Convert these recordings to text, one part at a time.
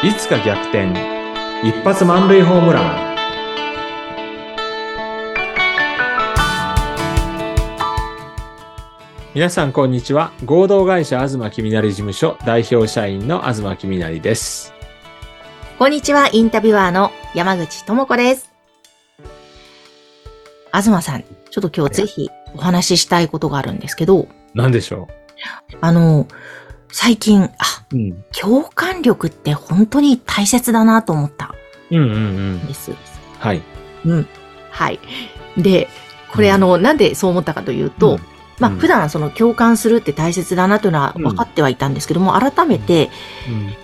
いつか逆転。一発満塁ホームラン。皆さんこんにちは。合同会社東きみなり事務所代表社員の東きみなりです。こんにちは、インタビュアーの山口智子です。東さん、ちょっと今日ぜひお話ししたいことがあるんですけど、何でしょあの、最近、あ、う、うん、共感力って本当に大切だなと思った。うんうんうん。んです。はい。うん。はい。で、これうん。あの、なんでそう思ったかというと、うん。うん。まあ普段その共感するって大切だなというのは分かってはいたんですけども、改めて、うん。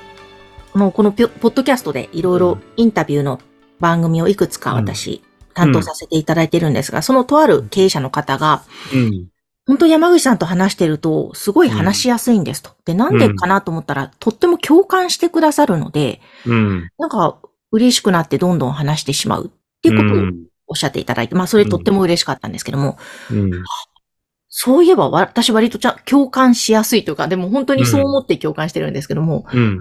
この、このポッドキャストでいろいろインタビューの番組をいくつか私、担当させていただいてるんですが、そのとある経営者の方が、うん本当山口さんと話してると、すごい話しやすいんですと。で、なんでかなと思ったら、とっても共感してくださるので、うん。なんか嬉しくなってどんどん話してしまうっていうことをおっしゃっていただいて、まあそれとっても嬉しかったんですけども、うん。そういえばわ私割とちゃ共感しやすいというか、でも本当にそう思って共感してるんですけども、うん。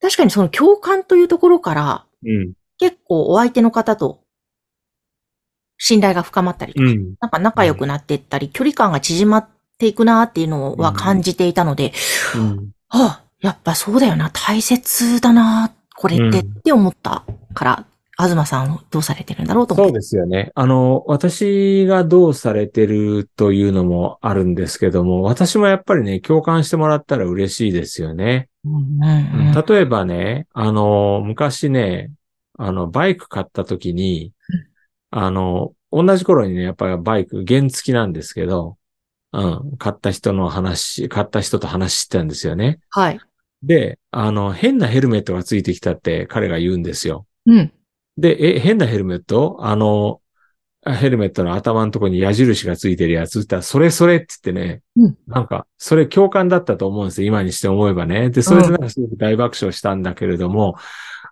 確かにその共感というところから、うん。結構お相手の方と信頼が深まったりとか、うんなんか仲良くなっていったり、距離感が縮まっていくなっていうのは感じていたので、うんああ、やっぱそうだよな、大切だな、これって、うんって思ったから、東さんどうされてるんだろうと思って。そうですよね。あの、私がどうされてるというのもあるんですけども、私もやっぱりね、共感してもらったら嬉しいですよね。うんうんうん例えばね、あの、昔ね、あの、バイク買った時に、あの、同じ頃にね、やっぱりバイク原付きなんですけど、うん、買った人の話、買った人と話してたんですよね。はい。で、あの、変なヘルメットがついてきたって彼が言うんですよ。うん。で、え、変なヘルメット？あの、ヘルメットの頭のところに矢印がついてるやつ？ったら、それそれって言ってね、うんなんか、それ共感だったと思うんですよ。今にして思えばね。で、それでなんかすごく大爆笑したんだけれども、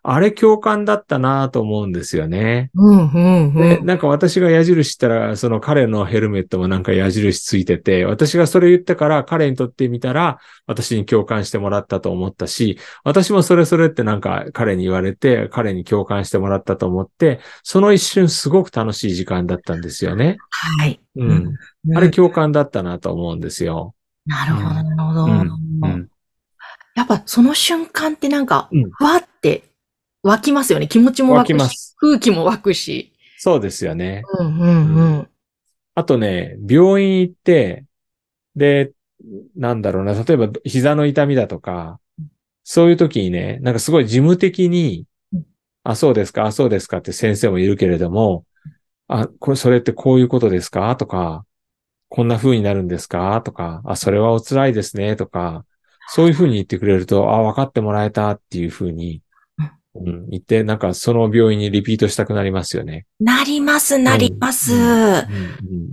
あれ共感だったなと思うんですよね。うん、うん、うで、ん。なんか私が矢印したら、その彼のヘルメットもなんか矢印ついてて、私がそれ言ったから彼にとってみたら、私に共感してもらったと思ったし、私もそれそれってなんか彼に言われて、彼に共感してもらったと思って、その一瞬すごく楽しい時間だったんですよね。はい。うん。あれ共感だったなと思うんですよ。なるほど、なるほど。うん。やっぱその瞬間ってなんかわって湧きますよね。気持ちも湧湧きます。空気も湧くし。そうですよね。うん、うん、うん。あとね、病院行って、で、なんだろうな、例えば膝の痛みだとか、そういう時にね、なんかすごい事務的にうん、あ、そうですか、あ、そうですかって先生もいるけれども、あ、これ、それってこういうことですか？とか、こんな風になるんですか？とか、あ、それはお辛いですね？とか、そういう風に言ってくれると、あ、分かってもらえたっていう風に、うん、言って、なんかその病院にリピートしたくなりますよね。なります、なります。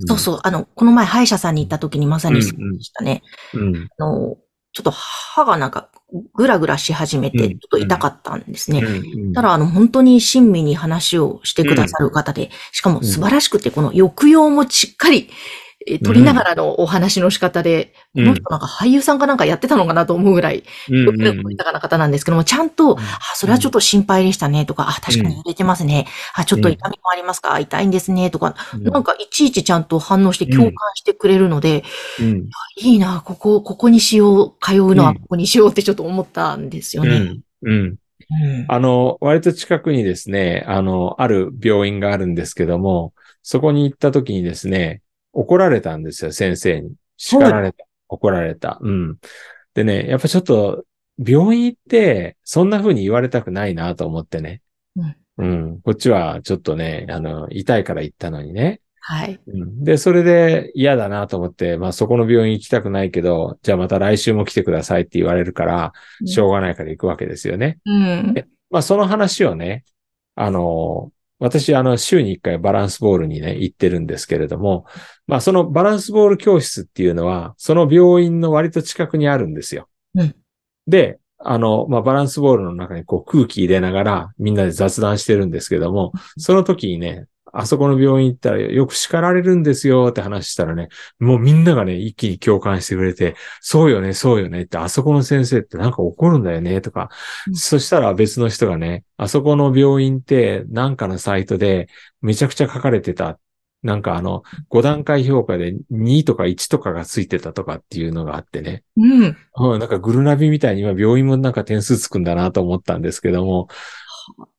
そうそう。あの、この前歯医者さんに行った時にまさにそうでしたね。うん。あの、ちょっと歯がなんかぐらぐらし始めて、うんちょっと痛かったんですね。うんただ、あの、本当に親身に話をしてくださる方で、しかも素晴らしくて、この抑揚もしっかり、え取りながらのお話の仕方で、うん。この人なんか俳優さんかなんかやってたのかなと思うぐらい、うん抑揚の豊かな方なんですけども、ちゃんと、ん。あ、それはちょっと心配でしたね、とか、あ、確かに揺れてますね。あ、ちょっと痛みもありますか？痛いんですね、とか、なんかいちいちちゃんと反応して共感してくれるので、うん。いいな、ここ、ここにしよう、通うのうん。はここにしようってちょっと思ったんですよね。うん。あの、割と近くにですね、あの、ある病院があるんですけども、そこに行った時にですね、怒られたんですよ、先生に。叱られた。怒られた。うん。でね、やっぱちょっと、病院行って、そんな風に言われたくないなと思ってね。うん。うん。こっちはちょっとね、あの、痛いから行ったのにね。はい。うんで、それで嫌だなと思って、まあそこの病院行きたくないけど、じゃあまた来週も来てくださいって言われるから、しょうがないから行くわけですよね。うん。まあその話をね、あの、私、あの、週に一回バランスボールにね、行ってるんですけれども、まあそのバランスボール教室っていうのは、その病院の割と近くにあるんですよ。うんで、あの、まあバランスボールの中にこう空気入れながらみんなで雑談してるんですけども、その時にね、あそこの病院行ったらよく叱られるんですよって話したらね、もうみんながね、一気に共感してくれて、そうよね、そうよねって、あそこの先生ってなんか怒るんだよねとか、うん、そしたら別の人がね、あそこの病院ってなんかのサイトでめちゃくちゃ書かれてた。なんかあの、5段階評価で2とか1とかがついてたとかっていうのがあってね。うん。なんかグルナビみたいに今病院もなんか点数つくんだなと思ったんですけども、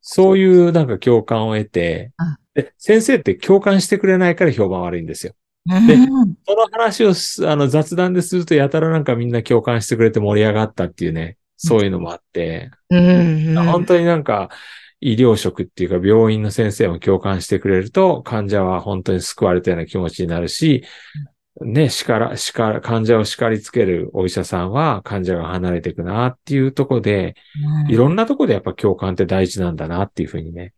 そういうなんか共感を得て、で先生って共感してくれないから評判悪いんですよ。で、その話をあの雑談でするとやたらなんかみんな共感してくれて盛り上がったっていうね、そういうのもあって、本当になんか医療職っていうか病院の先生も共感してくれると患者は本当に救われたような気持ちになるし、ね、叱ら、叱ら、患者を叱りつけるお医者さんは患者が離れていくなっていうところで、うん、いろんなところでやっぱ共感って大事なんだなっていうふうにね。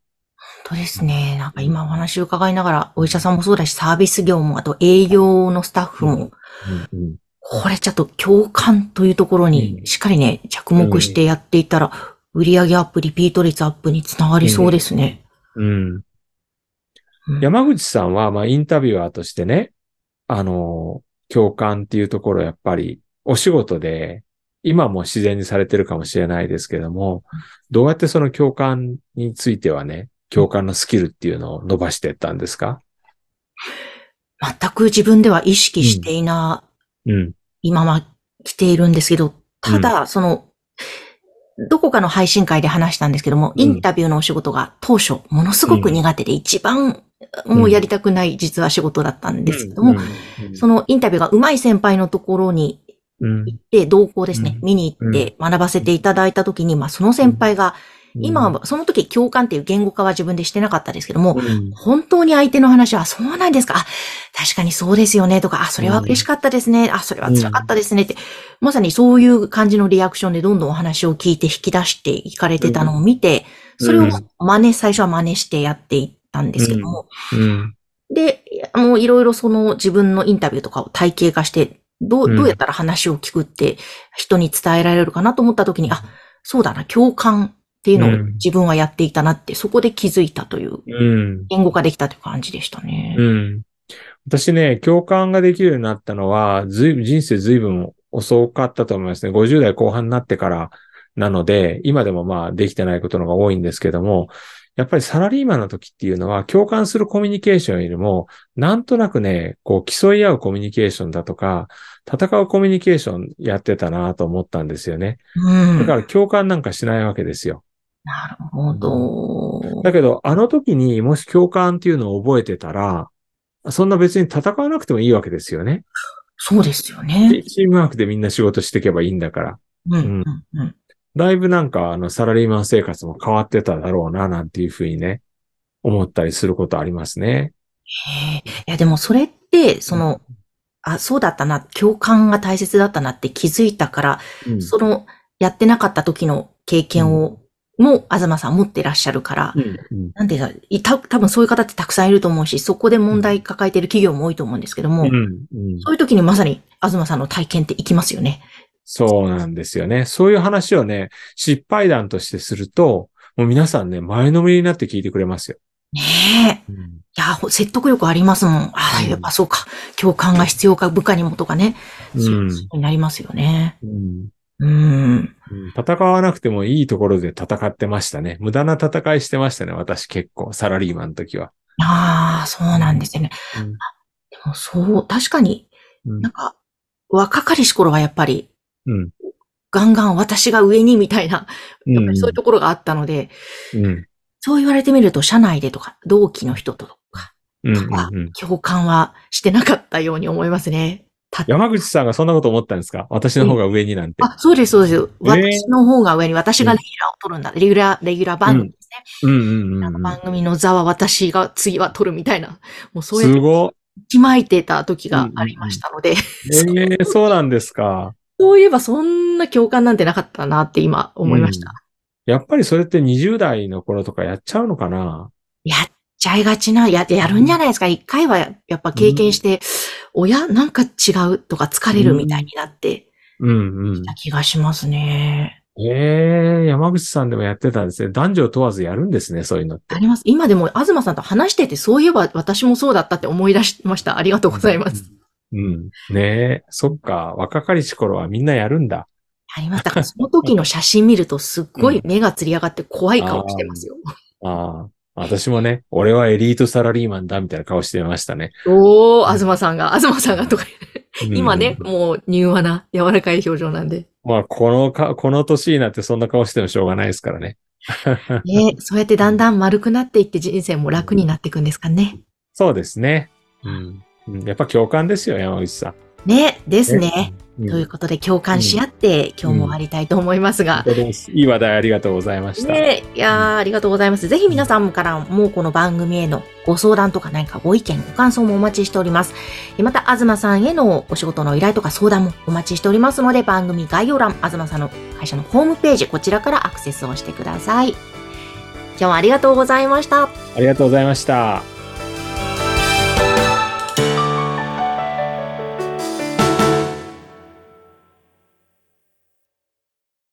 本当ですね。なんか今お話を伺いながら、お医者さんもそうだし、サービス業も、あと営業のスタッフも、うんうんうん、これちょっと共感というところにしっかりね、着目してやっていったら、売上アップ、リピート率アップにつながりそうですね。うん。うん、山口さんは、まあ、インタビュアーとしてね、あの、共感っていうところやっぱりお仕事で今も自然にされてるかもしれないですけども、どうやってその共感についてはね、共感のスキルっていうのを伸ばしていったんですか？全く自分では意識していな、うん、今は来ているんですけど、ただ、その、どこかの配信会で話したんですけども、インタビューのお仕事が当初ものすごく苦手で一番もうやりたくない実は仕事だったんですけども、そのインタビューが上手い先輩のところに行って、同行ですね、見に行って学ばせていただいたときに、まあその先輩が、今は、その時共感っていう言語化は自分でしてなかったですけども、本当に相手の話は、そうなんですか？あ、確かにそうですよねとか、あ、それは嬉しかったですね。あ、それは辛かったですねって、まさにそういう感じのリアクションでどんどんお話を聞いて引き出していかれてたのを見て、それを真似、最初は真似してやっていったんですけども、うん。うん、で、もういろいろその自分のインタビューとかを体系化して、どう、どうやったら話を聞くって人に伝えられるかなと思った時に、あ、そうだな、共感っていうのを自分はやっていたなって、そこで気づいたという、言語化できたという感じでしたね。うん。私ね、共感ができるようになったのは、ずいぶん、人生ずいぶん遅かったと思いますね。50代後半になってからなので、今でもまあできてないことのが多いんですけども、やっぱりサラリーマンの時っていうのは共感するコミュニケーションよりも、なんとなくね、こう競い合うコミュニケーションだとか、戦うコミュニケーションやってたなと思ったんですよね。うん、だから共感なんかしないわけですよ。なるほど。だけど、あの時にもし共感っていうのを覚えてたら、そんな別に戦わなくてもいいわけですよね。そうですよね。チームワークでみんな仕事していけばいいんだから。うん。うんうん、だいぶなんか、あの、サラリーマン生活も変わってただろうな、なんていうふうにね、思ったりすることありますね。へえ。いや、でもそれって、その、うん、あ、そうだったな、共感が大切だったなって気づいたから、うん、その、やってなかった時の経験を、うん、も、東さん持ってらっしゃるから、うんうん、なんていうか、た、多分そういう方ってたくさんいると思うし、そこで問題抱えている企業も多いと思うんですけども、うんうん、そういう時にまさに東さんの体験っていきますよね。そうなんですよね。そういう話をね、失敗談としてすると、もう皆さんね、前のめりになって聞いてくれますよ。ねえ。うん、いや、説得力ありますもん。ああ、やっぱそうか。共感が必要か、部下にもとかね。うん、そうになりますよね。うん。うん。戦わなくてもいいところで戦ってましたね。無駄な戦いしてましたね。私結構、サラリーマンの時は。ああ、そうなんですよね。うん、でもそう、確かに、なんか、若かりし頃はやっぱり、うん、ガンガン私が上にみたいな、やっぱりそういうところがあったので、うん、そう言われてみると、社内でとか、同期の人とか、とか、共感はしてなかったように思いますね。山口さんがそんなこと思ったんですか？私の方が上になんて。あ、そうです、そうです。私の方が上に、私がレギュラーを取るんだ。レギュラー、レギュラー番組ですね。うんうんうん番組の座は私が次は取るみたいな。もうそうやって。すごきまいてた時がありましたので。ええ そうなんですか？そういえばそんな共感なんてなかったなって今思いました。うん、やっぱりそれって20代の頃とかやっちゃうのかな？やっちゃいがちな、や、やるんじゃないですか？一、回はやっぱ経験して、うん、親なんか違う？とか疲れるみたいになって、うんうん。た気がしますね。ええ山口さんでもやってたんですね。男女問わずやるんですね、そういうのって。あります。今でも、東さんと話してて、そういえば私もそうだったって思い出しました。ありがとうございます。うん。ねえ、そっか。若かりし頃はみんなやるんだ。ありました。その時の写真見ると、すっごい目がつり上がって怖い顔してますよ。ああ。私もね、俺はエリートサラリーマンだみたいな顔してましたね。おー、東さんが、東さんがとか、うん今ね、。もう柔和な、柔らかい表情なんで。まあ、このか、この年になってそんな顔してもしょうがないですからね。ね、そうやってだんだん丸くなっていって人生も楽になっていくんですかね。そうですね。うん。うんやっぱ共感ですよ、山口さん。ね、ですね。うんということで共感し合って、今日も終わりたいと思いますが。本当ですいい話題ありがとうございました。ねいやー、ありがとうございます。ぜひ皆さんからもこの番組へのご相談とか何かご意見、ご感想もお待ちしております。えまた、東さんへのお仕事の依頼とか相談もお待ちしておりますので、番組概要欄、東さんの会社のホームページ、こちらからアクセスをしてください。今日はありがとうございました。ありがとうございました。